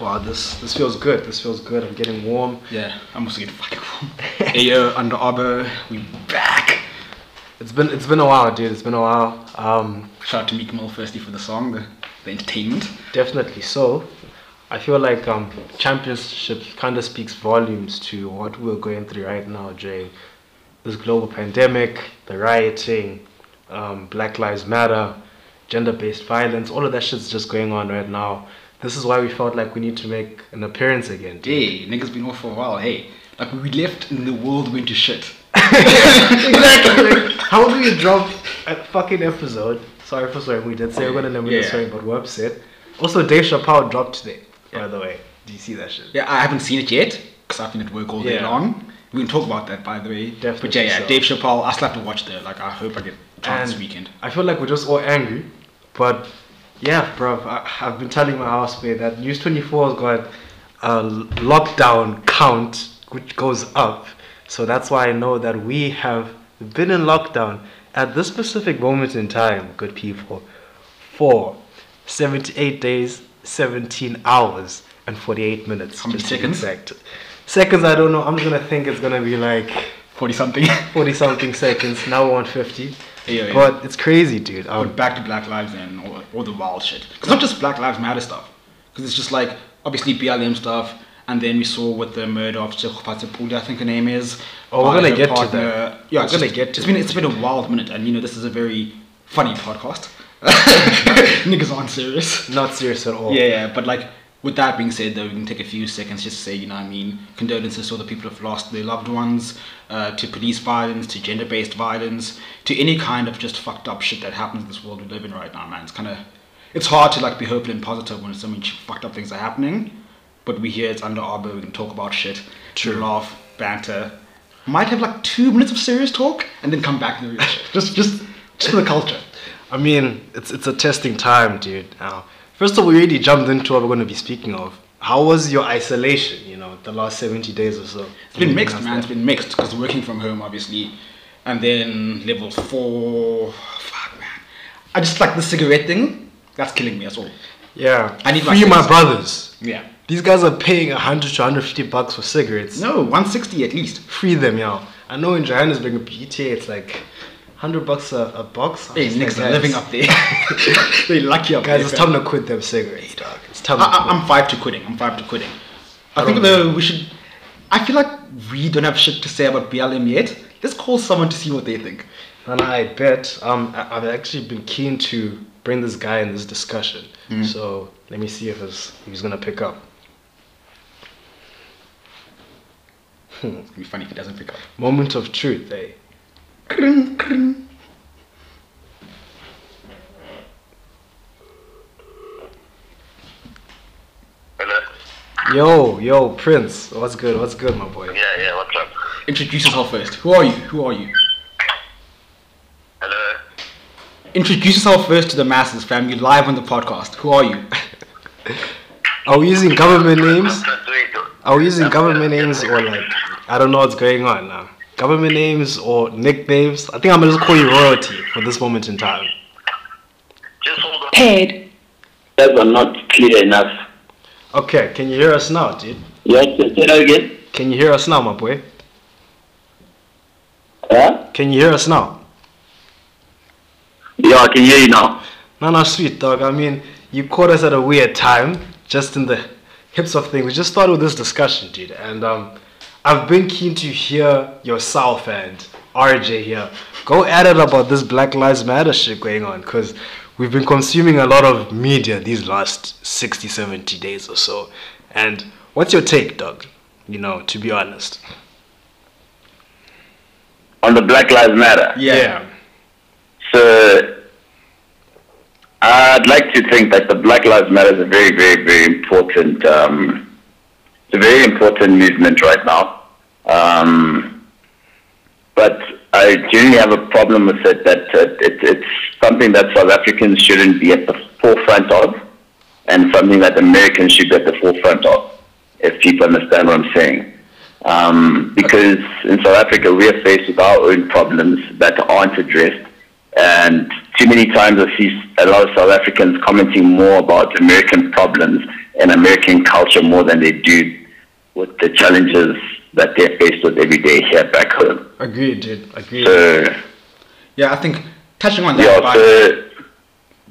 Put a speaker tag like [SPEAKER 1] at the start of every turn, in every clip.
[SPEAKER 1] Wow, this this feels good. This feels good. I'm getting warm.
[SPEAKER 2] Yeah, I'm also getting fucking warm. hey yo, Under Armour, we back.
[SPEAKER 1] It's been it's been a while, dude. It's been a while. Um,
[SPEAKER 2] Shout out to Meek Mill firstly for the song, the, the entertainment.
[SPEAKER 1] definitely so. I feel like um, championship kind of speaks volumes to what we're going through right now during this global pandemic, the rioting, um, Black Lives Matter, gender-based violence. All of that shit's just going on right now. This is why we felt like we need to make an appearance again. Dude.
[SPEAKER 2] Hey, niggas been off for a while. Hey, like we left and the world went to shit.
[SPEAKER 1] exactly. How do you drop a fucking episode? Sorry for swearing. We did say we're gonna limit the
[SPEAKER 2] Yeah.
[SPEAKER 1] swearing, but we're upset. Also, Dave Chappelle dropped today. By the way, do you see that shit?
[SPEAKER 2] Yeah, I haven't seen it yet because I've been at work all day
[SPEAKER 1] Yeah.
[SPEAKER 2] long. We can talk about that, by the way.
[SPEAKER 1] Definitely
[SPEAKER 2] But yeah, yeah,
[SPEAKER 1] so.
[SPEAKER 2] Dave Chappelle. I still have to watch that. Like, I hope I get a chance this weekend.
[SPEAKER 1] I feel like we're just all angry, but yeah, bro. I, I've been telling my housemate that News 24 has got a lockdown count which goes up. So that's why I know that we have been in lockdown at this specific moment in time, good people, for 78 days, 17 hours, and 48 minutes.
[SPEAKER 2] How many
[SPEAKER 1] just
[SPEAKER 2] seconds?
[SPEAKER 1] exact. Seconds, I don't know. I'm gonna think it's gonna be like
[SPEAKER 2] 40 something.
[SPEAKER 1] 40 something seconds. Now we're on 50.
[SPEAKER 2] Yeah, yeah.
[SPEAKER 1] But it's crazy, dude. Um,
[SPEAKER 2] But back to Black Lives and all, all the wild shit. Because not just Black Lives Matter stuff. Because it's just like, obviously BLM stuff. And then we saw with the murder of Tshegofatso I think her name is.
[SPEAKER 1] Oh, we're gonna
[SPEAKER 2] her
[SPEAKER 1] get to
[SPEAKER 2] partner.
[SPEAKER 1] that.
[SPEAKER 2] Yeah,
[SPEAKER 1] We're gonna
[SPEAKER 2] just-
[SPEAKER 1] get to
[SPEAKER 2] it's been. It's been a wild minute. And you know, this is a very funny podcast. Niggas aren't serious.
[SPEAKER 1] not serious at all.
[SPEAKER 2] Yeah, yeah, but like with that being said, though, we can take a few seconds just to say, you know, what I mean, condolences to all the people who've lost their loved ones, uh, to police violence, to gender-based violence, to any kind of just fucked up shit that happens in this world we live in right now, man. It's kind of, it's hard to like be hopeful and positive when so many fucked up things are happening. But we here, it's under Arbor, we can talk about shit,
[SPEAKER 1] True.
[SPEAKER 2] laugh, banter. Might have like two minutes of serious talk and then come back to the real shit. Just, just, just for the culture.
[SPEAKER 1] I mean, it's it's a testing time, dude. Now, first of all, we already jumped into what we're going to be speaking of. How was your isolation? You know, the last seventy days or so.
[SPEAKER 2] It's been mixed, man. It's been mixed because working from home, obviously, and then level four. Fuck, man. I just like the cigarette thing. That's killing me. That's all.
[SPEAKER 1] Yeah,
[SPEAKER 2] I need my
[SPEAKER 1] free my
[SPEAKER 2] cigarettes.
[SPEAKER 1] brothers.
[SPEAKER 2] Yeah.
[SPEAKER 1] These guys are paying hundred to hundred fifty bucks for cigarettes.
[SPEAKER 2] No, 160 at least.
[SPEAKER 1] Free them, yo. I know in Johannesburg, PTA, it's like hundred bucks a, a box.
[SPEAKER 2] Hey,
[SPEAKER 1] It's
[SPEAKER 2] niggas are living up there. they lucky up
[SPEAKER 1] Guys,
[SPEAKER 2] there.
[SPEAKER 1] it's
[SPEAKER 2] fam.
[SPEAKER 1] time to quit them cigarettes, dog. It's time.
[SPEAKER 2] I,
[SPEAKER 1] to quit.
[SPEAKER 2] I'm five to quitting. I'm five to quitting. I,
[SPEAKER 1] I
[SPEAKER 2] think
[SPEAKER 1] don't
[SPEAKER 2] though we should. I feel like we don't have shit to say about BLM yet. Let's call someone to see what they think.
[SPEAKER 1] And I bet um, I- I've actually been keen to bring this guy in this discussion.
[SPEAKER 2] Mm.
[SPEAKER 1] So let me see if he's, if he's gonna pick up.
[SPEAKER 2] It's gonna be funny if he doesn't pick up.
[SPEAKER 1] Moment of truth, eh?
[SPEAKER 3] Hello.
[SPEAKER 1] Yo, yo, Prince, what's good? What's good, my boy?
[SPEAKER 3] Yeah, yeah. What's up?
[SPEAKER 2] Introduce yourself first. Who are you? Who are you?
[SPEAKER 3] Hello.
[SPEAKER 2] Introduce yourself first to the masses, fam. You live on the podcast. Who are you?
[SPEAKER 1] Are we using government names? Are we using government names or like I don't know what's going on now? Government names or nicknames? I think I'm gonna just call you royalty for this moment in time.
[SPEAKER 3] Just hold on.
[SPEAKER 4] paid.
[SPEAKER 5] that was not clear enough.
[SPEAKER 1] Okay, can you hear us now, dude?
[SPEAKER 5] Yes, say that again.
[SPEAKER 1] Can you hear us now, my boy?
[SPEAKER 5] Huh?
[SPEAKER 1] Can you hear us now?
[SPEAKER 5] Yeah, I can hear you now.
[SPEAKER 1] No, no, sweet dog. I mean, you caught us at a weird time, just in the hips of things. We just started with this discussion, dude, and um, I've been keen to hear yourself and RJ here go at it about this Black Lives Matter shit going on, because we've been consuming a lot of media these last 60, 70 days or so. And what's your take, dog? You know, to be honest.
[SPEAKER 5] On the Black Lives Matter. Yeah. So I'd like to think that the Black Lives Matter is a very, very, very important. Um, it's a very important movement right now. Um, but I generally have a problem with it that uh, it, it's something that South Africans shouldn't be at the forefront of, and something that Americans should be at the forefront of. If people understand what I'm saying. Um, because in South Africa we are faced with our own problems that aren't addressed, and too many times I see a lot of South Africans commenting more about American problems and American culture more than they do with the challenges that they're faced with every day here back home.
[SPEAKER 1] Agreed, dude. Agreed.
[SPEAKER 5] So,
[SPEAKER 2] Yeah, I think touching on that.
[SPEAKER 5] yeah,
[SPEAKER 2] by-
[SPEAKER 5] so,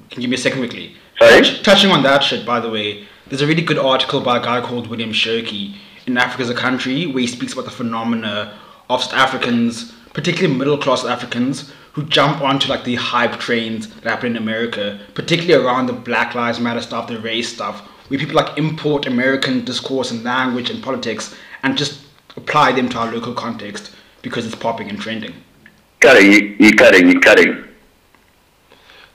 [SPEAKER 2] Can you give me a second quickly?
[SPEAKER 5] Sorry?
[SPEAKER 2] Touch- touching on that shit, by the way, there's a really good article by a guy called William Shoki in Africa's a Country where he speaks about the phenomena of South Africans, particularly middle class Africans, who jump onto like the hype trains that happen in America, particularly around the Black Lives Matter stuff, the race stuff, where people like import American discourse and language and politics and just apply them to our local context because it's popping and trending.
[SPEAKER 5] cutting, you, you cutting, you cutting.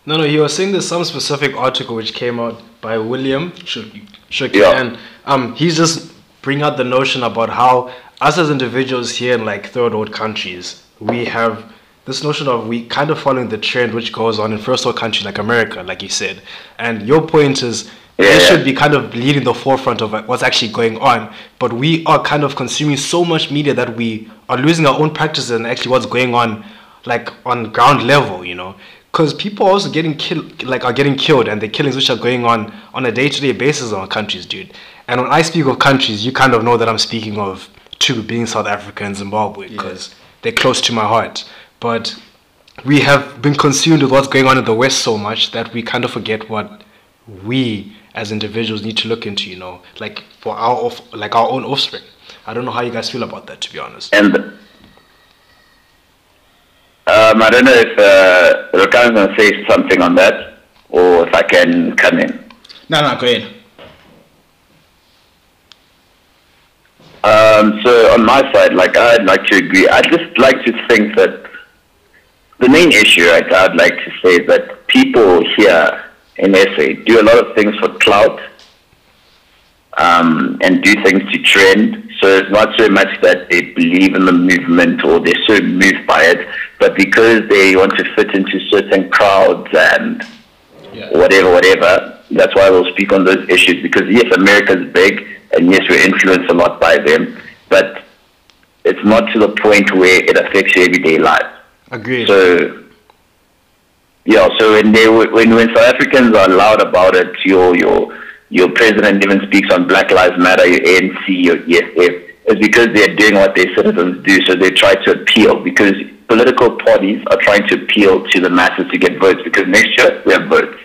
[SPEAKER 1] No, no, he was saying there's some specific article which came out by William
[SPEAKER 2] Shoki.
[SPEAKER 1] Shook
[SPEAKER 5] Yeah.
[SPEAKER 1] and um, he's just bring out the notion about how us as individuals here in like third world countries, we have this notion of we kind of following the trend which goes on in first world countries like America, like you said. And your point is they
[SPEAKER 5] Yeah.
[SPEAKER 1] should be kind of leading the forefront of what's actually going on, but we are kind of consuming so much media that we are losing our own practices and actually what's going on, like on ground level, you know. Because people are also getting killed, like are getting killed, and the killings which are going on on a day-to-day basis in our countries, dude. And when I speak of countries, you kind of know that I'm speaking of two, being South Africa and Zimbabwe, because they're close to my heart. But we have been consumed with what's going on in the West so much that we kind of forget what we as individuals need to look into, you know, like for our off, like our own offspring. I don't know how you guys feel about that, to be honest.
[SPEAKER 5] And um, I don't know if uh, Rakan's going to say something on that or if I can come in.
[SPEAKER 2] No, no, go ahead.
[SPEAKER 5] Um, so on my side, like I'd like to agree. I'd just like to think that the main issue, right, I'd like to say is that people here in SA do a lot of things for clout um, and do things to trend. So it's not so much that they believe in the movement or they're so moved by it, but because they want to fit into certain crowds and
[SPEAKER 2] Yeah.
[SPEAKER 5] whatever, whatever. That's why we'll speak on those issues because yes, America's big and yes, we're influenced a lot by them, but it's not to the point where it affects your everyday life.
[SPEAKER 1] Agreed.
[SPEAKER 5] So, yeah, so when they when when South Africans are loud about it, your your your president even speaks on Black Lives Matter, your ANC, your EFF, it's because they're doing what their citizens do. So they try to appeal because political parties are trying to appeal to the masses to get votes because next year we have votes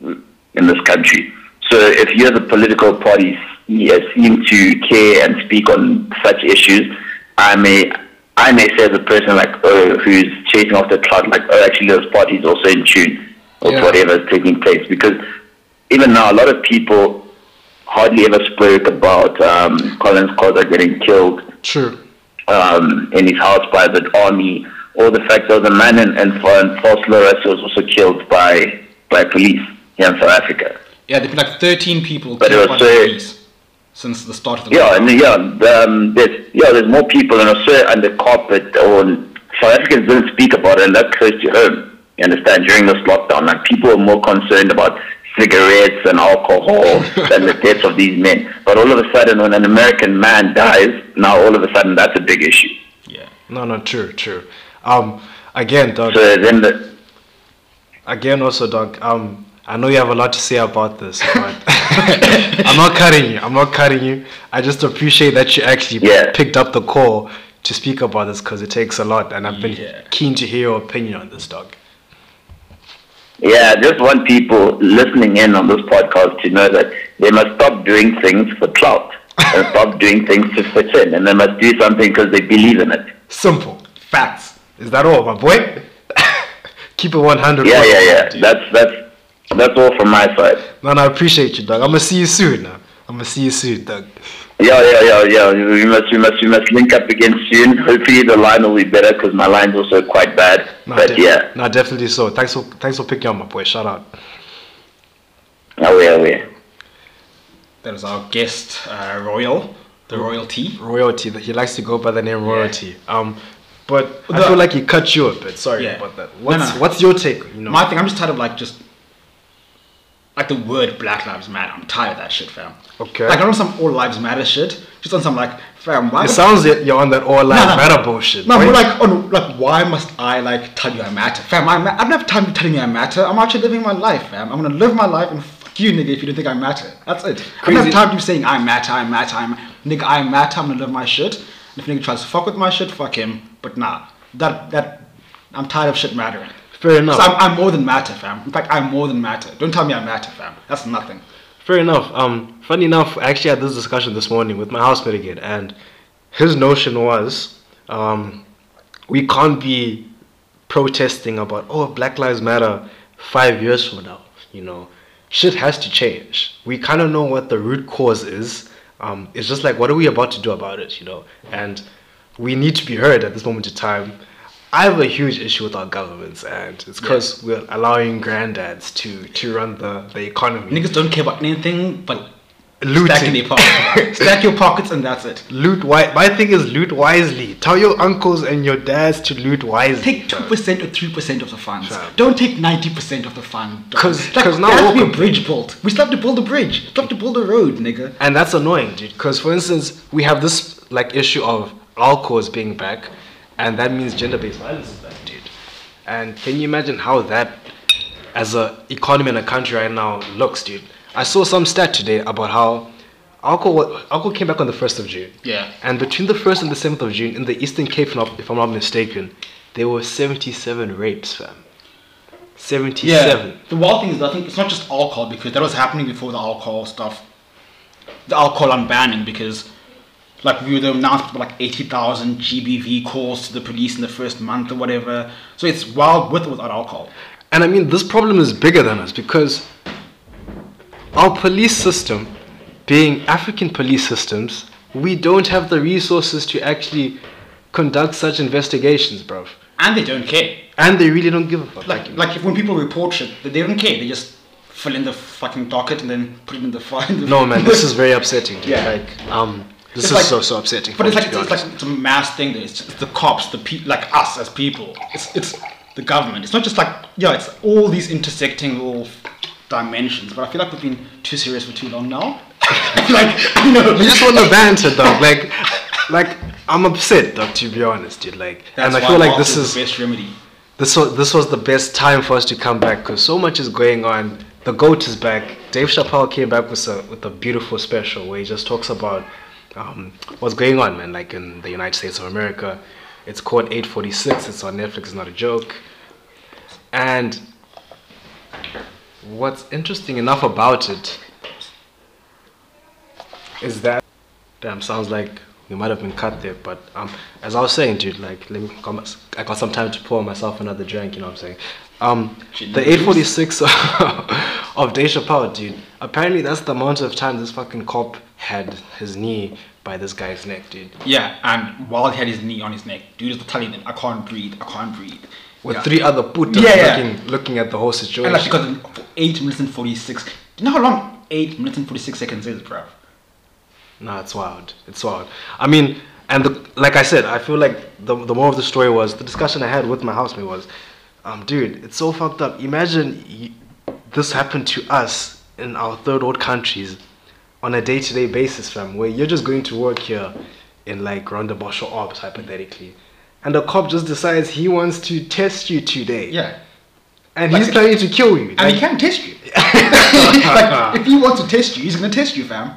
[SPEAKER 5] in this country. So if you're the political parties yeah, uh, seem to care and speak on such issues, I may I may say as a person like oh who's chasing after cloud like oh actually those parties also in tune with
[SPEAKER 1] Yeah.
[SPEAKER 5] whatever is taking place because even now a lot of people hardly ever spoke about um, Collins Khosa getting killed
[SPEAKER 1] True.
[SPEAKER 5] um, in his house by the army, or the fact that the man in, in, in False Loretta was also killed by by police here in South Africa.
[SPEAKER 2] Yeah, there've been like 13 people
[SPEAKER 5] But
[SPEAKER 2] killed by
[SPEAKER 5] so-
[SPEAKER 2] police since the start of the
[SPEAKER 5] Yeah, and yeah, um, there's yeah, there's more people in Australia under carpet, or South Africans didn't speak about it, and that's close to home. You understand? During this lockdown, like people were more concerned about cigarettes and alcohol than the deaths of these men. But all of a sudden, when an American man dies, now all of a sudden that's a big issue.
[SPEAKER 2] Yeah.
[SPEAKER 1] No, no, true, true. Um, again, dog.
[SPEAKER 5] So then the
[SPEAKER 1] Again, also, dog. Um, I know you have a lot to say about this, but I'm not cutting you. I'm not cutting you. I just appreciate that you actually
[SPEAKER 5] Yeah.
[SPEAKER 1] picked up the call to speak about this because it takes a lot, and I've been
[SPEAKER 2] Yeah.
[SPEAKER 1] keen to hear your opinion on this, dog.
[SPEAKER 5] Yeah, I just want people listening in on this podcast to know that they must stop doing things for clout and stop doing things to fit in, and they must do something because they believe in it.
[SPEAKER 1] Simple facts. Is that all, my boy? Keep it 100.
[SPEAKER 5] Yeah, yeah, yeah.
[SPEAKER 1] dude.
[SPEAKER 5] That's that's that's all from my side.
[SPEAKER 1] Man, I appreciate you, dog. I'm gonna see you soon. Now. I'm gonna see you soon, dog.
[SPEAKER 5] Yeah, yeah, yeah, yeah. We must, we must, we must link up again soon. Hopefully, the line will be better because my line's also quite bad.
[SPEAKER 1] Nah,
[SPEAKER 5] but
[SPEAKER 1] de-
[SPEAKER 5] yeah,
[SPEAKER 1] nah, definitely so. Thanks for thanks for picking up, my boy. Shout out.
[SPEAKER 5] oh yeah, yeah.
[SPEAKER 2] That is our guest, uh, Royal, the royalty.
[SPEAKER 1] Royalty. He likes to go by the name Royalty. Um, but I feel like he cut you a bit. Sorry
[SPEAKER 2] Yeah.
[SPEAKER 1] about that.
[SPEAKER 2] No,
[SPEAKER 1] What's
[SPEAKER 2] no.
[SPEAKER 1] what's your take? You know,
[SPEAKER 2] My thing, I'm just tired of like just like the word Black Lives Matter. I'm tired of that shit, fam.
[SPEAKER 1] Okay.
[SPEAKER 2] Like I don't want some All Lives Matter shit. Just on some like, fam, why?
[SPEAKER 1] it sounds like you're on that all lives
[SPEAKER 2] no.
[SPEAKER 1] matter bullshit.
[SPEAKER 2] No,
[SPEAKER 1] boy.
[SPEAKER 2] more like, no, like, why must I like tell you I matter, fam? I, I don't have time to tell you I matter. I'm actually living my life, fam. I'm gonna live my life and fuck you, nigga, if you don't think I matter. That's it. I don't
[SPEAKER 1] Crazy.
[SPEAKER 2] have time to be saying I matter, I matter, I'm nigga, I matter, I'm gonna live my shit. And if nigga tries to fuck with my shit, fuck him. But nah. That that I'm tired of shit mattering.
[SPEAKER 1] Fair enough.
[SPEAKER 2] So I'm, I'm more than matter, fam. In fact, I'm more than matter. Don't tell me I matter, fam. That's nothing.
[SPEAKER 1] Fair enough. Um, funny enough, I actually had this discussion this morning with my housemate again, and his notion was, um, we can't be protesting about oh Black Lives Matter five years from now. You know, shit has to change. We kind of know what the root cause is. Um, it's just like what are we about to do about it? You know, and we need to be heard at this moment in time. I have a huge issue with our governments, and it's because we're allowing granddads to to run the the economy.
[SPEAKER 2] Niggas don't care about anything but
[SPEAKER 1] Looting.
[SPEAKER 2] stacking their pockets. Stack your pockets and that's it.
[SPEAKER 1] Loot wi- My thing is loot wisely. Tell your uncles and your dads to loot wisely.
[SPEAKER 2] Take two percent or three percent of the funds.
[SPEAKER 1] Fam.
[SPEAKER 2] Don't take ninety percent of the fund.
[SPEAKER 1] 'Cause-
[SPEAKER 2] like,
[SPEAKER 1] now
[SPEAKER 2] there has to be a bridge built. We still have to build a bridge. Still have to build a road, nigga.
[SPEAKER 1] and that's annoying, dude. Because for instance, we have this like issue of alcohols being back, and that means gender-based violence is dude. And can you imagine how that, as a economy in a country right now, looks, dude? I saw some stat today about how alcohol alcohol came back on the first of June.
[SPEAKER 2] Yeah.
[SPEAKER 1] And between the first and the seventh of June, in the Eastern Cape, if I'm not- if I'm not mistaken, there were seventy-seven rapes, fam. Seventy-seven.
[SPEAKER 2] The wild thing is, I think it's not just alcohol because that was happening before the alcohol stuff. The alcohol unbanning because, like, we were announced like eighty thousand GBV calls to the police in the first month or whatever. So it's wild with or without alcohol.
[SPEAKER 1] And I mean, this problem is bigger than us because our police system, being African police systems, we don't have the resources to actually conduct such investigations, bro.
[SPEAKER 2] And they don't care.
[SPEAKER 1] And they really don't give a fuck.
[SPEAKER 2] Like, like if when people report shit, they they don't care. They just fill in the fucking docket and then put it in the file.
[SPEAKER 1] no, man, this is very upsetting. Dude.
[SPEAKER 2] Yeah.
[SPEAKER 1] Like, um, this is
[SPEAKER 2] like-
[SPEAKER 1] so so upsetting.
[SPEAKER 2] But it's like
[SPEAKER 1] to
[SPEAKER 2] it's, like it's a mass thing. Though. It's, it's the cops, the people, like us as people. It's it's the government. It's not just like yeah. It's all these intersecting little dimensions. But I feel like we've been too serious for too long now. like you know,
[SPEAKER 1] We just want to banter, dog. Like, like I'm upset, dog. To be honest, dude. Like,
[SPEAKER 2] That's
[SPEAKER 1] and I feel like this is
[SPEAKER 2] the best remedy.
[SPEAKER 1] this was this was the best time for us to come back because so much is going on. The goat is back. Dave Chappelle came back with a with a beautiful special where he just talks about um, what's going on, man. Like in the United States of America, it's called 846. It's on Netflix. It's not a joke. And what's interesting enough about it is that damn sounds like we might have been cut there but um as i was saying dude like let me come i got some time to pour myself another drink you know what i'm saying um the 846 of Dave Chappelle, dude apparently that's the amount of time this fucking cop had his knee by this guy's neck dude
[SPEAKER 2] Yeah, and while he had his knee on his neck, dude was telling them, "I can't breathe. I can't breathe."
[SPEAKER 1] with
[SPEAKER 2] Yeah.
[SPEAKER 1] three other putas
[SPEAKER 2] Yeah, yeah.
[SPEAKER 1] looking looking at the whole situation
[SPEAKER 2] And like because for eight minutes and forty six. Do you know how long eight minutes and forty six seconds is, bro?
[SPEAKER 1] No, it's wild. It's wild. I mean, and the, like I said, I feel like the the more of the story was the discussion I had with my housemate was, um, dude, it's so fucked up. Imagine this happened to us in our third world countries on a day to day basis, fam, where you're just going to work here in like Rondebosch or Orbs, hypothetically, and the cop just decides he wants to test you today,
[SPEAKER 2] Yeah.
[SPEAKER 1] and
[SPEAKER 2] Like-
[SPEAKER 1] he's planning to kill you.
[SPEAKER 2] And he
[SPEAKER 1] Like,
[SPEAKER 2] can test you. like, if he wants to test you, he's gonna test you, fam.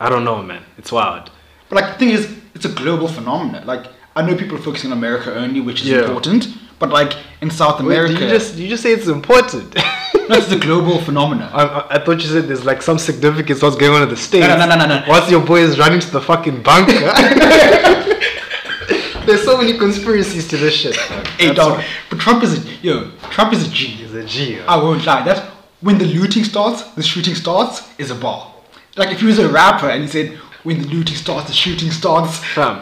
[SPEAKER 1] I don't know, man. It's wild.
[SPEAKER 2] But like the thing is, it's a global phenomenon. Like I know people are focusing on America only, which is
[SPEAKER 1] Yeah.
[SPEAKER 2] important. But like in South
[SPEAKER 1] Wait,
[SPEAKER 2] America,
[SPEAKER 1] did you just you just say it's important?
[SPEAKER 2] that's the global phenomenon.
[SPEAKER 1] I, I, thought you said there's like some significance what's going on in the states.
[SPEAKER 2] No, no, no, no, no.
[SPEAKER 1] Once your boy is running to the fucking bunker. there's so many conspiracies to this shit. man.
[SPEAKER 2] Hey,
[SPEAKER 1] That's
[SPEAKER 2] dog. But Trump is a yo. Trump is a G.
[SPEAKER 1] He's a G.
[SPEAKER 2] I won't lie. That when the looting starts, the shooting starts is a bar. Like if he was a rapper and he said, "When the looting starts, the shooting starts."
[SPEAKER 1] Fam,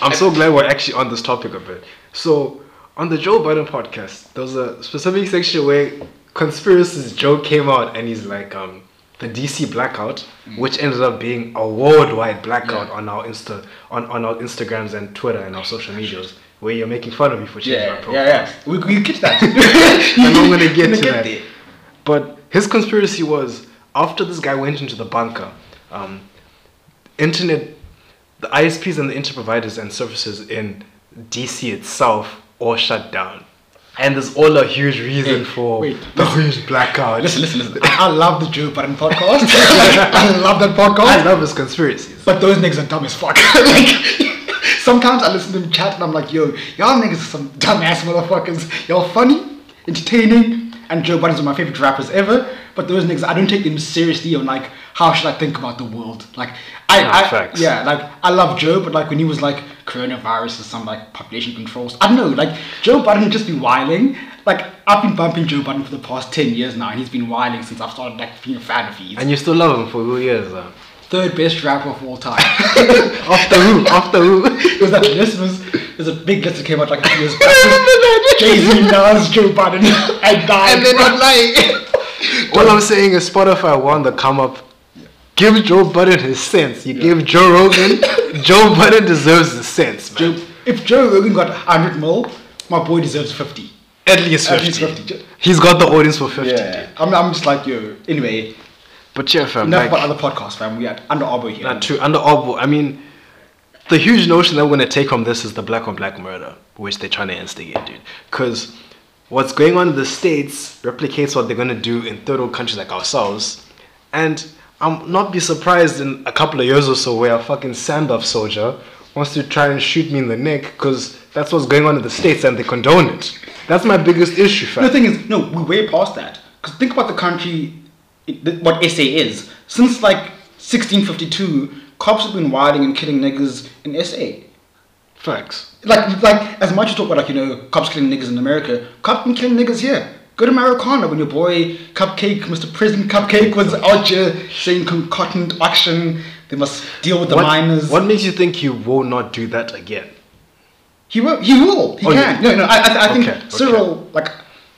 [SPEAKER 1] I'm so glad we're actually on this topic a bit. So, on the Joe Budden podcast, there was a specific section where conspiracies Joe came out and he's like, um, the DC blackout, which ended up being a worldwide blackout
[SPEAKER 2] Yeah.
[SPEAKER 1] on our Insta, on, on our Instagrams and Twitter and our social medias, where you're making fun of me for changing my
[SPEAKER 2] Yeah,
[SPEAKER 1] profile.
[SPEAKER 2] yeah, yeah. We, we get that.
[SPEAKER 1] And I'm gonna get to that.
[SPEAKER 2] there.
[SPEAKER 1] But his conspiracy was after this guy went into the bunker, um, internet, the ISPs and the internet providers and services in DC itself all shut down. And there's all a huge reason
[SPEAKER 2] Hey,
[SPEAKER 1] for
[SPEAKER 2] wait,
[SPEAKER 1] the
[SPEAKER 2] listen.
[SPEAKER 1] huge blackout.
[SPEAKER 2] Listen, listen, listen. I, I love the Joe Budden podcast. I love that podcast.
[SPEAKER 1] I love his conspiracies.
[SPEAKER 2] But those niggas are dumb as fuck. like, sometimes I listen to them chat and I'm like, yo, y'all niggas are some dumbass motherfuckers. Y'all funny, entertaining, and Joe Budden's one of my favorite rappers ever. But those niggas, I don't take them seriously on like, how should I think about the world? Like, I,
[SPEAKER 1] Nah,
[SPEAKER 2] I yeah, like I love Joe, but like when he was like coronavirus or some like population controls, I don't know, like Joe would just be whiling. Like I've been bumping Joe Budden for the past ten years now, and he's been whiling since I've started like being a fan of his.
[SPEAKER 1] And you still love him for who he is, though.
[SPEAKER 2] Third best rapper of all time.
[SPEAKER 1] After who? After who?
[SPEAKER 2] It was that list was there's a big list that came out like a few years back. Jay Z, Nas, Joe Budden, and died.
[SPEAKER 1] and they're not lying. All I'm saying is Spotify won the come up. Give Joe Budden his sense. You give Joe Rogan. Joe Budden deserves the sense, man.
[SPEAKER 2] Joe, if Joe Rogan got 100 mil, my boy deserves 50.
[SPEAKER 1] At least
[SPEAKER 2] At
[SPEAKER 1] 50.
[SPEAKER 2] least 50.
[SPEAKER 1] He's got the audience for 50.
[SPEAKER 2] Yeah, I'm, I'm just like yo. Anyway,
[SPEAKER 1] But yeah, fam.
[SPEAKER 2] enough
[SPEAKER 1] Like,
[SPEAKER 2] about other podcasts, fam. We at Under Arbor here.
[SPEAKER 1] not true. Under Arbo, I mean, the huge notion that we're going to take from this is the black on black murder, which they're trying to instigate, dude. Because what's going on in the States replicates what they're going to do in third world countries like ourselves. And I'm not be surprised in a couple of years or so where a fucking standoff soldier wants to try and shoot me in the neck because that's what's going on in the States and they condone it. That's my biggest issue,
[SPEAKER 2] No, the thing is, no, we're way past that. Because think about the country, what SA is. Since like 1652, cops have been wilding and killing niggas in SA.
[SPEAKER 1] Facts.
[SPEAKER 2] Like, like as much as you talk about like you know cops killing niggas in America, cops been killing niggas here. Go to when your boy Cupcake, Mr. President Cupcake, was out here saying concomitant action. They must deal with the
[SPEAKER 1] what,
[SPEAKER 2] miners.
[SPEAKER 1] what makes you think he will not do that again?
[SPEAKER 2] He will. He will. He
[SPEAKER 1] Oh,
[SPEAKER 2] can.
[SPEAKER 1] yeah.
[SPEAKER 2] No, no. I, I, I think
[SPEAKER 1] Okay, okay.
[SPEAKER 2] Cyril, like,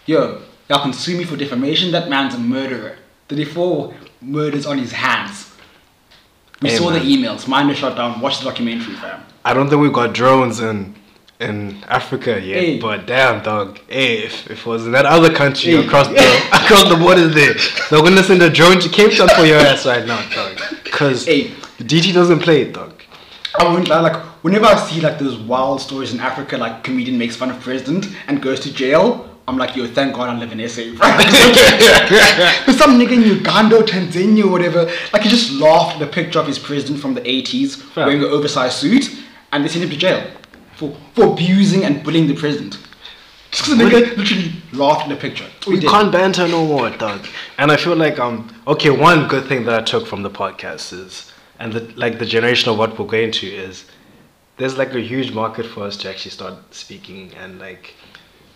[SPEAKER 2] yo, y'all can sue me for defamation. That man's a murderer. 34 murders on his hands. We
[SPEAKER 1] Hey,
[SPEAKER 2] saw
[SPEAKER 1] man.
[SPEAKER 2] the emails. Mine was shot down. Watch the documentary, fam.
[SPEAKER 1] I don't think we've got drones in in Africa yet,
[SPEAKER 2] Hey.
[SPEAKER 1] but damn dog, hey, if, if it was in that other country
[SPEAKER 2] Hey.
[SPEAKER 1] across the across the border there, they're gonna send a drone to Cape Town for your ass right now, dog. Cause
[SPEAKER 2] Hey.
[SPEAKER 1] DT doesn't play it, dog.
[SPEAKER 2] I won't lie, like, whenever I see, like, those wild stories in Africa, like, comedian makes fun of president and goes to jail, I'm like, yo, thank God I live in SA, right? But some nigga in Uganda or Tanzania or whatever, like, he just laughed at a picture of his president from the 80s
[SPEAKER 1] Fair.
[SPEAKER 2] wearing an oversized suit, and they sent him to jail for, for abusing and bullying the president. Just because the nigga literally laughed at the picture. That's all he
[SPEAKER 1] We can't banter no more, dog. And I feel like um okay, one good thing that I took from the podcast is and the like the generation of what we're going to is there's like a huge market for us to actually start speaking and like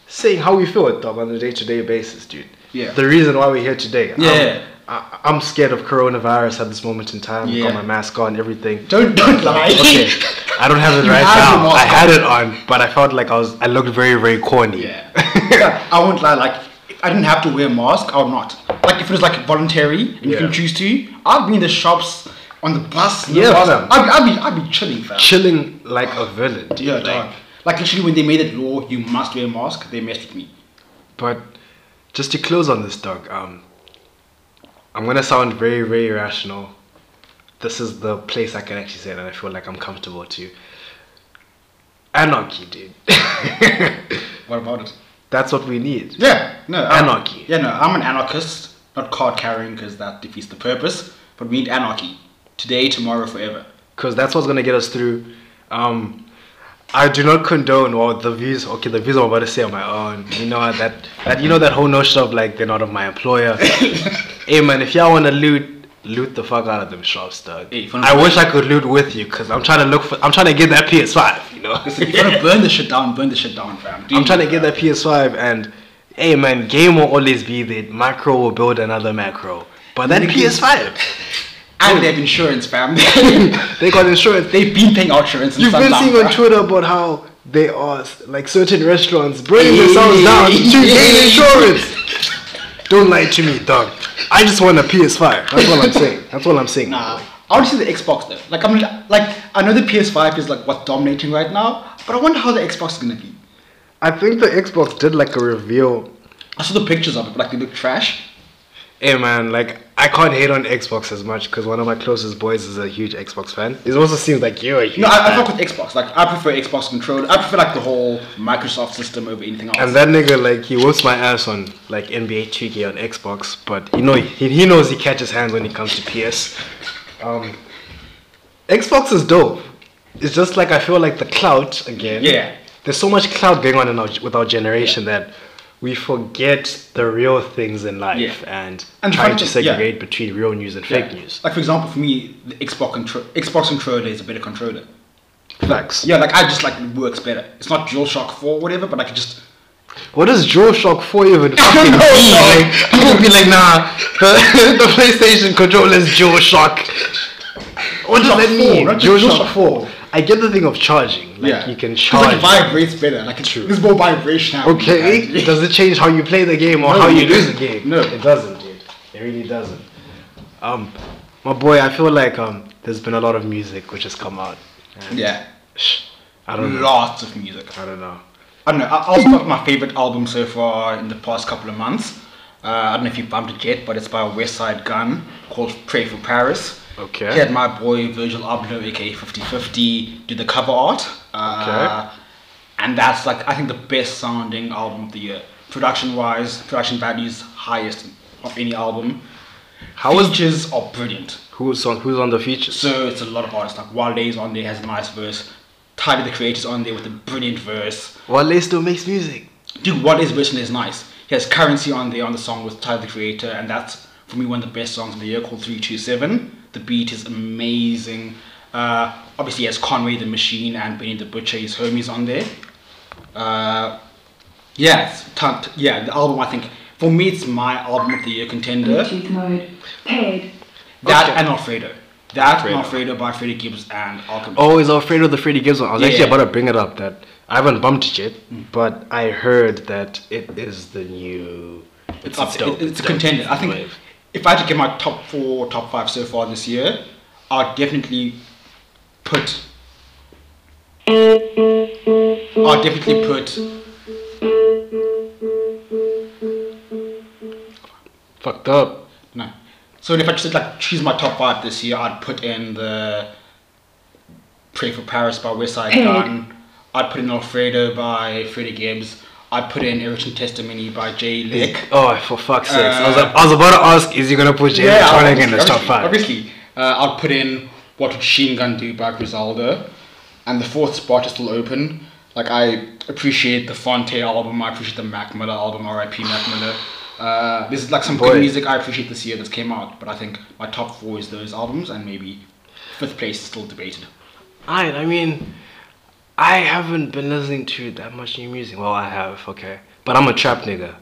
[SPEAKER 1] saying how we feel dog on a day to day basis, dude.
[SPEAKER 2] Yeah.
[SPEAKER 1] The reason why we're here today. I'm-
[SPEAKER 2] Yeah.
[SPEAKER 1] I, I'm scared of coronavirus at this moment in time.
[SPEAKER 2] Yeah.
[SPEAKER 1] Got my mask on, everything.
[SPEAKER 2] Don't, don't lie.
[SPEAKER 1] Okay, I don't have it right now. I had it on, but I felt like I was I looked very very corny.
[SPEAKER 2] Yeah. Yeah, I won't lie, like, if I didn't have to wear a mask, I would not. Like, if it was like voluntary and you can choose to, I'd be in the shops, on the bus. in the
[SPEAKER 1] Yeah,
[SPEAKER 2] bus. I'd, be- I'd, be, I'd be chilling, fam.
[SPEAKER 1] Chilling like a villain, dude.
[SPEAKER 2] Yeah,
[SPEAKER 1] like,
[SPEAKER 2] dog. Like, literally, when they made that law, you must wear a mask, they messed with me.
[SPEAKER 1] But just to close on this, dog, um, I'm gonna sound very, very irrational. This is the place I can actually say that I feel like I'm comfortable to. Anarchy, dude.
[SPEAKER 2] What about it?
[SPEAKER 1] That's what we need.
[SPEAKER 2] Yeah, no. I'm-
[SPEAKER 1] Anarchy.
[SPEAKER 2] Yeah, no, I'm an anarchist, not card carrying because that defeats the purpose, but we need anarchy. Today, tomorrow, forever.
[SPEAKER 1] Because that's what's gonna get us through. Um, I do not condone or the views. Okay, the views I'm about to say on my own. You know that that you know that whole notion of like they're not of my employer. hey man, if y'all wanna loot, loot the fuck out of them shops, dog.
[SPEAKER 2] Hey,
[SPEAKER 1] I wish I could loot with you, cause I'm trying to look for. I'm trying to get that PS5. You know.
[SPEAKER 2] Listen, if you want to burn the shit down, burn the shit down, fam. Do
[SPEAKER 1] I'm trying to get that PS5 and. Hey man, game will always be there. Makro will build another Makro. But that PS5,
[SPEAKER 2] And they have insurance, fam.
[SPEAKER 1] they got insurance.
[SPEAKER 2] They've been paying out insurance. in
[SPEAKER 1] You've been seeing on. Twitter about how they are like certain restaurants bringing
[SPEAKER 2] Yeah.
[SPEAKER 1] themselves down to gain insurance. Don't lie to me, dog. I just want a PS5. That's what I'm saying. That's what I'm saying.
[SPEAKER 2] Nah, I want to see the Xbox though. Like I'm like I know the PS5 is like what's dominating right now, but I wonder how the Xbox is gonna be.
[SPEAKER 1] I think the Xbox did like a reveal.
[SPEAKER 2] I saw the pictures of it, but like they look trash.
[SPEAKER 1] Hey man, like I can't hate on Xbox as much because one of my closest boys is a huge Xbox fan. It also seems like you're a huge
[SPEAKER 2] No, I, I fuck with Xbox. Like I prefer Xbox controller. I prefer like the whole Microsoft system over anything else.
[SPEAKER 1] And that nigga, like, he whoops my ass on like NBA 2K on Xbox, but you know, he, he knows he catches hands when it comes to PS. Um, Xbox is dope. It's just like I feel like the clout again.
[SPEAKER 2] Yeah.
[SPEAKER 1] There's so much clout going on in our, with our generation that we forget the real things in life
[SPEAKER 2] Yeah.
[SPEAKER 1] and,
[SPEAKER 2] And
[SPEAKER 1] trying to
[SPEAKER 2] thing- yeah.
[SPEAKER 1] segregate between real news and
[SPEAKER 2] Yeah.
[SPEAKER 1] fake news.
[SPEAKER 2] Like for example, for me, the Xbox contro- Xbox controller is a better controller.
[SPEAKER 1] Facts.
[SPEAKER 2] Yeah, like I just like it works better. It's not DualShock 4 or whatever, but I can just
[SPEAKER 1] What does DualShock 4 even fucking
[SPEAKER 2] know,
[SPEAKER 1] mean?
[SPEAKER 2] dog.
[SPEAKER 1] Like, people be like, nah, the, the PlayStation controller is DualShock. What does
[SPEAKER 2] DualShock
[SPEAKER 1] that mean?
[SPEAKER 2] not just
[SPEAKER 1] DualShock
[SPEAKER 2] DualShock
[SPEAKER 1] 4. I get the thing of charging. Like,
[SPEAKER 2] yeah,
[SPEAKER 1] you can charge.
[SPEAKER 2] Like it vibrates better. Like it's,
[SPEAKER 1] True.
[SPEAKER 2] there's more vibration.
[SPEAKER 1] Okay, does it change how you play the game or
[SPEAKER 2] No,
[SPEAKER 1] how you lose the game?
[SPEAKER 2] No.
[SPEAKER 1] it doesn't, dude. It really doesn't. Um, my boy, I feel like um, there's been a lot of music which has come out.
[SPEAKER 2] Yeah,
[SPEAKER 1] Shh, I don't know.
[SPEAKER 2] lots of music.
[SPEAKER 1] I don't know.
[SPEAKER 2] I don't know. I'll start my favorite album so far in the past couple of months. Uh, I don't know if you bumped it yet, but it's by Westside Gunn called Pray for Paris.
[SPEAKER 1] Okay.
[SPEAKER 2] He had my boy Virgil Abloh, aka 5050, do the cover art. Uh, And that's like, I think, the best sounding album of the year. Production wise, production values, highest of any album.
[SPEAKER 1] How
[SPEAKER 2] Features are brilliant.
[SPEAKER 1] who's on who's on the features?
[SPEAKER 2] So it's a lot of artists. Like Wale's on there, has a nice verse. Tyler the Creator's on there with a brilliant verse.
[SPEAKER 1] Wale still makes music.
[SPEAKER 2] Dude, what is version is nice. He has Curren$y on there on the song with Tyler the Creator, and that's for me one of the best songs of the year called 327. The beat is amazing. Uh, obviously, he has Conway the Machine and Benny the Butcher, his homies on there. Uh, yeah, it's ton- t- yeah, the album I think for me it's my album of the year contender.
[SPEAKER 4] Bluetooth mode. Paired.
[SPEAKER 2] That
[SPEAKER 1] Okay.
[SPEAKER 2] and Alfredo. That
[SPEAKER 1] Alfredo.
[SPEAKER 2] and Alfredo by Freddie Gibbs and Alchemist.
[SPEAKER 1] Oh, is Alfredo of the Freddie Gibbs one. I was actually about to bring it up that I haven't bumped it yet, but I heard that it is the new.
[SPEAKER 2] It's up.
[SPEAKER 1] dope.
[SPEAKER 2] It, it's a
[SPEAKER 1] dope.
[SPEAKER 2] contender. I think
[SPEAKER 1] Wave.
[SPEAKER 2] If I had to get my top four, top five so far this year, I'd definitely put. I'd definitely put.
[SPEAKER 1] fucked up.
[SPEAKER 2] No. So if I just like choose my top five this year, I'd put in the Pray for Paris by West Side
[SPEAKER 4] Pig.
[SPEAKER 2] Gun. I'd put in Alfredo by Freddie Gibbs. I'd put in Erection Testimony by Jay Lick.
[SPEAKER 1] Oh, for fuck's sake! I was
[SPEAKER 2] Uh,
[SPEAKER 1] I was about to ask, is he gonna put Jay Electronica in his top five?
[SPEAKER 2] Obviously, uh, I'll put in What Would Machine Gun Do by Griselda, and the fourth spot is still open. Like I appreciate the Fonte album, I appreciate the Mac Miller album, R.I.P. Mac Miller. Uh, is like some
[SPEAKER 1] Boy.
[SPEAKER 2] good music I appreciate this year that's came out, but I think my top four is those albums, and maybe fifth place is still debated.
[SPEAKER 1] Alright, I mean, I haven't been listening to that much new music. Well, I have, okay, but I'm a trap nigga.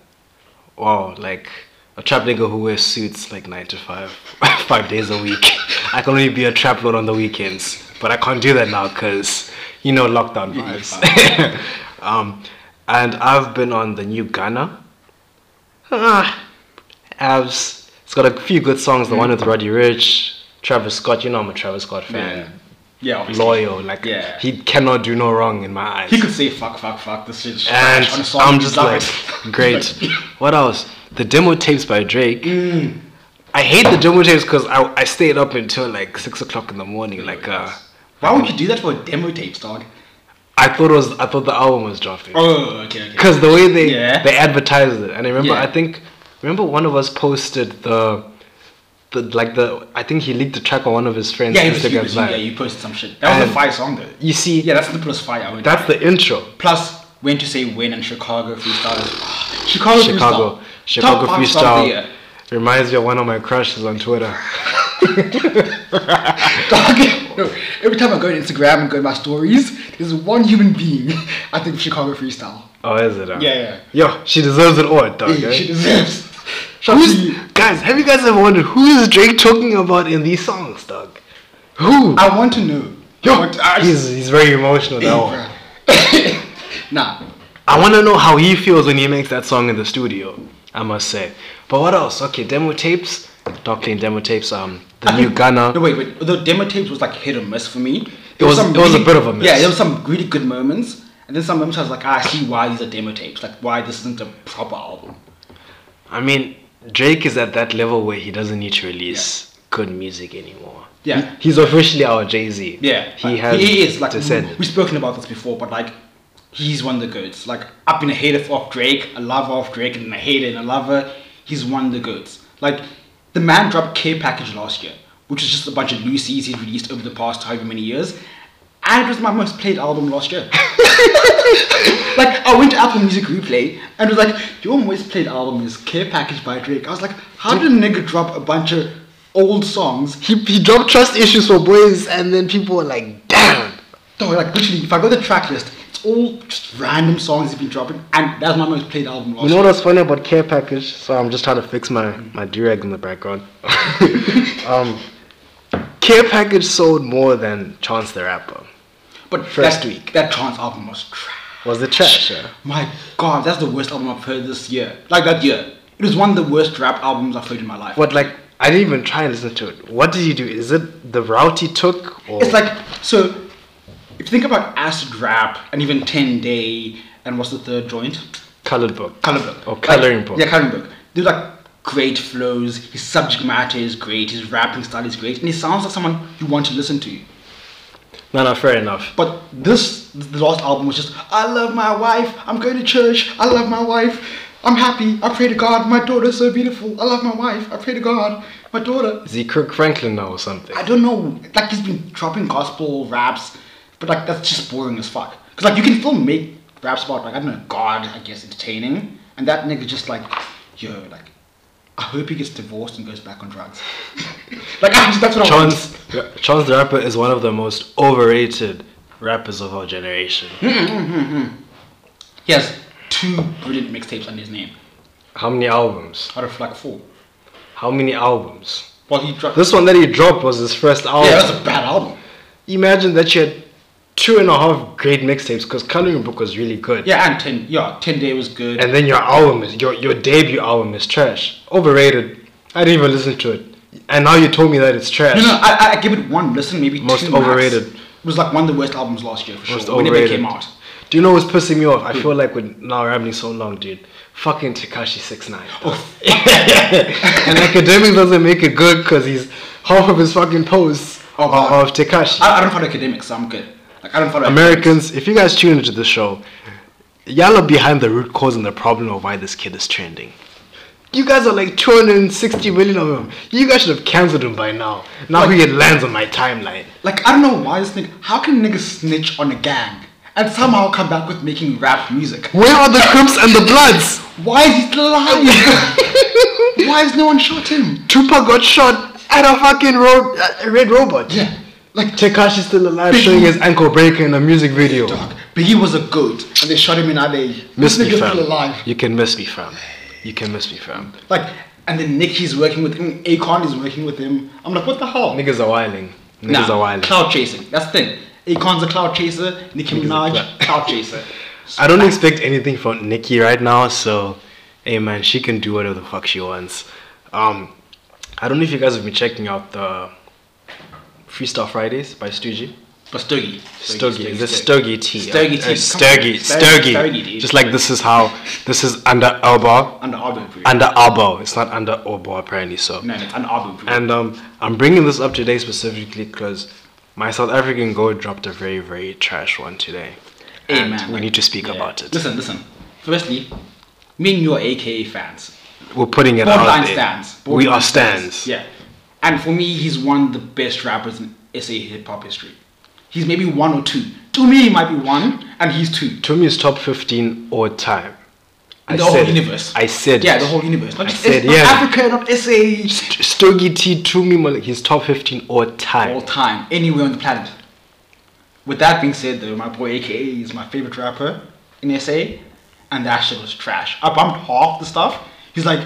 [SPEAKER 1] Wow, like a trap nigga who wears suits like nine to five, five days a week. I can only be a trap lord on the weekends, but I can't do that now because you know lockdown vibes. um, and I've been on the new Gunna. Ah, Abs. It's got a few good songs. The one with Roddy Ricch, Travis Scott. You know I'm a Travis Scott fan.
[SPEAKER 2] Yeah, obviously.
[SPEAKER 1] Loyal, like
[SPEAKER 2] Yeah.
[SPEAKER 1] he cannot do no wrong in my eyes.
[SPEAKER 2] He could say fuck, fuck, fuck. This shit.
[SPEAKER 1] and
[SPEAKER 2] trash on a song.
[SPEAKER 1] I'm just like,
[SPEAKER 2] it.
[SPEAKER 1] great. What else? The demo tapes by Drake.
[SPEAKER 2] Mm.
[SPEAKER 1] I hate the demo tapes because I, I stayed up until like six o'clock in the morning. Like uh,
[SPEAKER 2] Why would you do that for a demo tapes, dog?
[SPEAKER 1] I thought it was I thought the album was dropping.
[SPEAKER 2] Oh, okay, okay.
[SPEAKER 1] because the way they
[SPEAKER 2] Yeah.
[SPEAKER 1] they advertised it and i remember
[SPEAKER 2] Yeah.
[SPEAKER 1] i think remember one of us posted the the like the i think he leaked the track on one of his friends
[SPEAKER 2] Yeah, was,
[SPEAKER 1] instagram
[SPEAKER 2] was,
[SPEAKER 1] live
[SPEAKER 2] yeah, you posted some shit. That was
[SPEAKER 1] And-
[SPEAKER 2] a fire song though.
[SPEAKER 1] you see
[SPEAKER 2] Yeah, that's the plus fire. I would
[SPEAKER 1] that's the intro
[SPEAKER 2] plus when to say when and Chicago freestyle. Chicago,
[SPEAKER 1] chicago
[SPEAKER 2] freestyle.
[SPEAKER 1] chicago
[SPEAKER 2] Top five song of the year.
[SPEAKER 1] freestyle reminds me of one of my crushes on twitter
[SPEAKER 2] Dog, no, every time I go on Instagram and go to my stories, there's one human being. I think Chicago freestyle.
[SPEAKER 1] oh is it huh?
[SPEAKER 2] Yeah,
[SPEAKER 1] yo she deserves it all dog
[SPEAKER 2] yeah.
[SPEAKER 1] eh?
[SPEAKER 2] She deserves.
[SPEAKER 1] Guys have you guys ever wondered who is drake talking about in these songs dog who
[SPEAKER 2] I want to know.
[SPEAKER 1] Yo
[SPEAKER 2] to-
[SPEAKER 1] he's, he's very emotional
[SPEAKER 2] now. nah.
[SPEAKER 1] I want to know how he feels when he makes that song in the studio. I must say. But what else? Okay, demo tapes. Dark Lane demo tapes. Um, the
[SPEAKER 2] I
[SPEAKER 1] new
[SPEAKER 2] think-
[SPEAKER 1] Gunna.
[SPEAKER 2] No, wait, wait. The demo tapes was like hit or miss for me.
[SPEAKER 1] It was- it was a bit of a miss.
[SPEAKER 2] Yeah, there was some really good moments, and then some moments I was like, ah, I see why these are demo tapes. Like why this isn't a proper album.
[SPEAKER 1] I mean, Drake is at that level where he doesn't need to release good music anymore.
[SPEAKER 2] Yeah.
[SPEAKER 1] He- he's officially our Jay Z.
[SPEAKER 2] Yeah,
[SPEAKER 1] he
[SPEAKER 2] like,
[SPEAKER 1] has.
[SPEAKER 2] He is like
[SPEAKER 1] descended.
[SPEAKER 2] we've spoken about this before, but like he's one of the goods. Like I've been a hater of Drake, a lover of Drake, and a hater and a lover. He's one of the goods. Like the man dropped Care Package last year, which is just a bunch of loosies he's released over the past however many years, and it was my most played album last year. like I went to Apple Music Replay and it was like your most played album is Care Package by Drake. I was like, how did a nigga drop a bunch of old songs?
[SPEAKER 1] He, he dropped trust issues for boys, and then people were like, damn.
[SPEAKER 2] No, like literally, if I go to the track list, it's all just random songs he's been dropping, and that's my most played album last
[SPEAKER 1] You know what's funny about Care Package? So I'm just trying to fix my, my durag in the background. um, Care Package sold more than Chance the Rapper.
[SPEAKER 2] But that,
[SPEAKER 1] week.
[SPEAKER 2] that trance album was trash.
[SPEAKER 1] Was it trash? Yeah?
[SPEAKER 2] My God, that's the worst album I've heard this year. Like that year, it was one of the worst rap albums I've heard in my life.
[SPEAKER 1] What, like, I didn't even try and listen to it. What did he do? Is it the route he took? Or
[SPEAKER 2] It's like so. If you think about acid rap and even Ten Day and what's the third joint?
[SPEAKER 1] Colored Book.
[SPEAKER 2] Color book.
[SPEAKER 1] Or Coloring
[SPEAKER 2] Like-
[SPEAKER 1] Book.
[SPEAKER 2] Yeah, coloring book. They're like great flows. His subject matter is great. His rapping style is great, and he sounds like someone you want to listen to.
[SPEAKER 1] No, no, fair enough.
[SPEAKER 2] But this, the last album was just, I love my wife. I'm going to church. I love my wife. I'm happy. I pray to God. My daughter's so beautiful. I love my wife. I pray to God. My daughter.
[SPEAKER 1] Is he Kirk Franklin now or something?
[SPEAKER 2] I don't know. Like he's been dropping gospel raps, but like that's just boring as fuck. Cause like you can still make raps about like I don't know God, I guess entertaining, and that nigga just like, yo, like. I hope he gets divorced and goes back on drugs. like just, that's what I want.
[SPEAKER 1] Chance, Chance the Rapper is one of the most overrated rappers of our generation. Mm-hmm, mm-hmm, mm-hmm.
[SPEAKER 2] He has two brilliant mixtapes under his name.
[SPEAKER 1] How many albums?
[SPEAKER 2] Out of like four.
[SPEAKER 1] How many albums?
[SPEAKER 2] Well, he dropped.
[SPEAKER 1] This one that he dropped was his first album.
[SPEAKER 2] yeah, that's a bad album.
[SPEAKER 1] Imagine that you had two and a half great mixtapes because Coloring Book was really good.
[SPEAKER 2] Yeah, and ten. Yeah, ten day was good.
[SPEAKER 1] And then your album is your your debut album is trash. Overrated. I didn't even listen to it. And now you told me that it's trash.
[SPEAKER 2] no, no, I, I- give it one listen, maybe
[SPEAKER 1] Most
[SPEAKER 2] two.
[SPEAKER 1] overrated.
[SPEAKER 2] It was like one of the worst albums last year for
[SPEAKER 1] Most
[SPEAKER 2] sure. Whenever it came out.
[SPEAKER 1] Do you know what's pissing me off? I feel like we're now rambling so long, dude. Fucking Tekashi 69
[SPEAKER 2] Oh,
[SPEAKER 1] and academic doesn't make it good because he's half of his fucking posts
[SPEAKER 2] Oh,
[SPEAKER 1] are of Tekashi.
[SPEAKER 2] I, I don't follow Akademiks, so I'm good. Like I don't follow
[SPEAKER 1] Americans, if you guys tune into the show, y'all are behind the root cause and the problem of why this kid is trending. You guys are like 260 million of them. You guys should have cancelled him by now. Now he lands on my timeline.
[SPEAKER 2] Like I don't know why this nigga. How can niggas snitch on a gang and somehow come back with making rap music?
[SPEAKER 1] Where are the Crips and the Bloods?
[SPEAKER 2] Why is he still alive? why has no one shot him?
[SPEAKER 1] Tupac got shot at a fucking uh, red robot.
[SPEAKER 2] Yeah, like
[SPEAKER 1] Tekashi's still alive,
[SPEAKER 2] Biggie-
[SPEAKER 1] showing his ankle breaker in a music video.
[SPEAKER 2] dog. Biggie was a goat, and they shot him in LA.
[SPEAKER 1] Miss
[SPEAKER 2] this
[SPEAKER 1] me, fam.
[SPEAKER 2] still alive.
[SPEAKER 1] You can miss me, fam. You can miss me, fam.
[SPEAKER 2] Like, and then Nicki's working with him. Akon is working with him. I'm like, what the hell?
[SPEAKER 1] Niggas are whiling. Niggas
[SPEAKER 2] Nah,
[SPEAKER 1] are whiling.
[SPEAKER 2] cloud chasing. That's the thing. Akon's a cloud chaser. Nicki
[SPEAKER 1] Niggas
[SPEAKER 2] Minaj,
[SPEAKER 1] cloud-
[SPEAKER 2] cloud chaser.
[SPEAKER 1] I don't expect anything from Nicki right now, so hey man, she can do whatever the fuck she wants. Um, I don't know if you guys have been checking out the Freestyle Fridays by Stoogie.
[SPEAKER 2] But Stogie.
[SPEAKER 1] Stogie, is it Stogie T?
[SPEAKER 2] Stogie
[SPEAKER 1] Uh,
[SPEAKER 2] T.
[SPEAKER 1] Stogie,
[SPEAKER 2] Stogie,
[SPEAKER 1] Stogie. Just like this is how this is under elbow,
[SPEAKER 2] Under Brew.
[SPEAKER 1] under elbow. It's not under elbow apparently. So
[SPEAKER 2] No, it's under Brew.
[SPEAKER 1] And um, I'm bringing this up today specifically because my South African goat dropped a very, very trash one today.
[SPEAKER 2] Hey,
[SPEAKER 1] and
[SPEAKER 2] man,
[SPEAKER 1] we
[SPEAKER 2] like,
[SPEAKER 1] need to speak
[SPEAKER 2] yeah.
[SPEAKER 1] about it.
[SPEAKER 2] Listen, listen. Firstly, me and you are AKA fans.
[SPEAKER 1] We're putting it
[SPEAKER 2] Borderline
[SPEAKER 1] out there.
[SPEAKER 2] stands.
[SPEAKER 1] we are stands.
[SPEAKER 2] Yeah. And for me, he's one of the best rappers in SA hip hop history. He's maybe one or two. To me, he might be one, and he's two.
[SPEAKER 1] To me, it's top 15 all time.
[SPEAKER 2] In the whole
[SPEAKER 1] it.
[SPEAKER 2] universe.
[SPEAKER 1] I said
[SPEAKER 2] Yeah,
[SPEAKER 1] it.
[SPEAKER 2] the whole universe. Not
[SPEAKER 1] I
[SPEAKER 2] just
[SPEAKER 1] said, yeah.
[SPEAKER 2] Africa, not SA.
[SPEAKER 1] St- Stogie T to me, he's top 15 all time.
[SPEAKER 2] all time, anywhere on the planet. With that being said, though, my boy AKA is my favorite rapper in SA, and that shit was trash. I bumped half the stuff. He's like,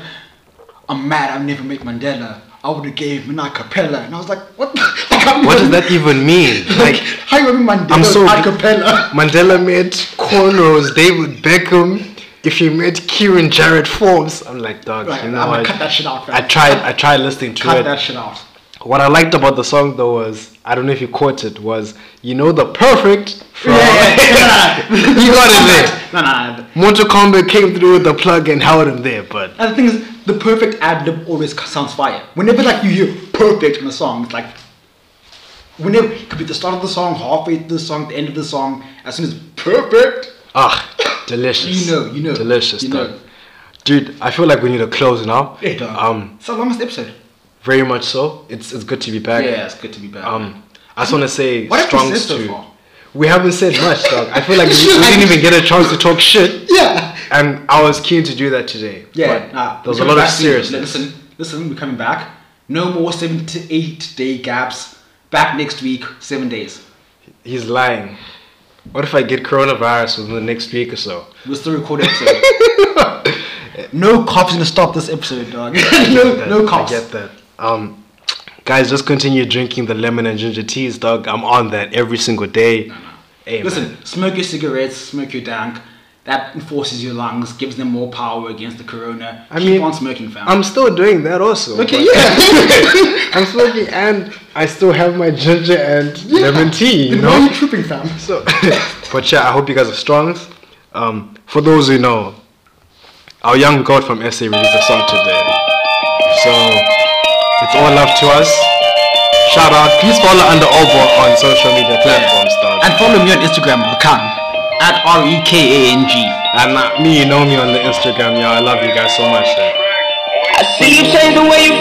[SPEAKER 2] I'm mad I never met Mandela. I would have gave him an cappella, And I was like, what? Like,
[SPEAKER 1] What does that even mean?
[SPEAKER 2] Like, how you Mandela
[SPEAKER 1] I'm so-
[SPEAKER 2] cappella?
[SPEAKER 1] Mandela met cornrows, David Beckham. If you met Kiernan Jarryd Forbes, I'm like, dog,
[SPEAKER 2] Right,
[SPEAKER 1] you
[SPEAKER 2] I'm
[SPEAKER 1] know what?
[SPEAKER 2] cut that shit out.
[SPEAKER 1] I tried, I tried listening to it.
[SPEAKER 2] Cut
[SPEAKER 1] it.
[SPEAKER 2] that shit out.
[SPEAKER 1] What I liked about the song though was I don't know if you caught it was you know the perfect from you got it there.
[SPEAKER 2] No, no, no.
[SPEAKER 1] Mortal Kombat came through with the plug and held him there, but
[SPEAKER 2] And the thing is, the perfect ad lib always sounds fire. Whenever like you hear perfect in a song, it's like whenever it could be the start of the song, halfway through the song, the end of the song. As soon as perfect,
[SPEAKER 1] ah, delicious.
[SPEAKER 2] You know, you know,
[SPEAKER 1] delicious,
[SPEAKER 2] you know.
[SPEAKER 1] Dude, I feel like we need to close now.
[SPEAKER 2] yeah, dog.
[SPEAKER 1] Um,
[SPEAKER 2] it's the longest episode.
[SPEAKER 1] Very much so. It's it's good to be back.
[SPEAKER 2] Yeah, it's good to be back.
[SPEAKER 1] Um, I just want to say
[SPEAKER 2] What have we
[SPEAKER 1] strongs
[SPEAKER 2] said so
[SPEAKER 1] to. We haven't said much, dog. I feel like we, we didn't even get a chance to talk shit,
[SPEAKER 2] yeah,
[SPEAKER 1] and I was keen to do that today.
[SPEAKER 2] yeah.
[SPEAKER 1] But
[SPEAKER 2] Nah,
[SPEAKER 1] there was a lot of seriousness.
[SPEAKER 2] Listen, listen, we're coming back. No more seven to eight day gaps. Back next week, seven days.
[SPEAKER 1] He's lying. What if I get coronavirus within the next week or so?
[SPEAKER 2] We'll still record episode. no cops gonna stop this episode, dog. no, no cops.
[SPEAKER 1] I get that. Um, guys, just continue drinking the lemon and ginger teas, dog. I'm on that every single day. Hey,
[SPEAKER 2] Listen,
[SPEAKER 1] man.
[SPEAKER 2] smoke your cigarettes, smoke your dank. That enforces your lungs, gives them more power against the corona.
[SPEAKER 1] I
[SPEAKER 2] Keep
[SPEAKER 1] mean,
[SPEAKER 2] on smoking, fam.
[SPEAKER 1] I'm still doing that also.
[SPEAKER 2] okay, yeah.
[SPEAKER 1] I'm smoking and I still have my ginger and lemon tea, you
[SPEAKER 2] Then why are
[SPEAKER 1] know?
[SPEAKER 2] you tripping, fam?
[SPEAKER 1] So, but yeah, I hope you guys are strong. Um, for those who know, our young god from SA released a song today. So, it's all love to us. Shout out. Please follow under Obo on social media platforms, dog.
[SPEAKER 2] And follow me on Instagram, Rekan. At R E K A N G.
[SPEAKER 1] And uh, me, you know me on the Instagram, y'all. I love you guys so much. eh.
[SPEAKER 6] I see you change the way you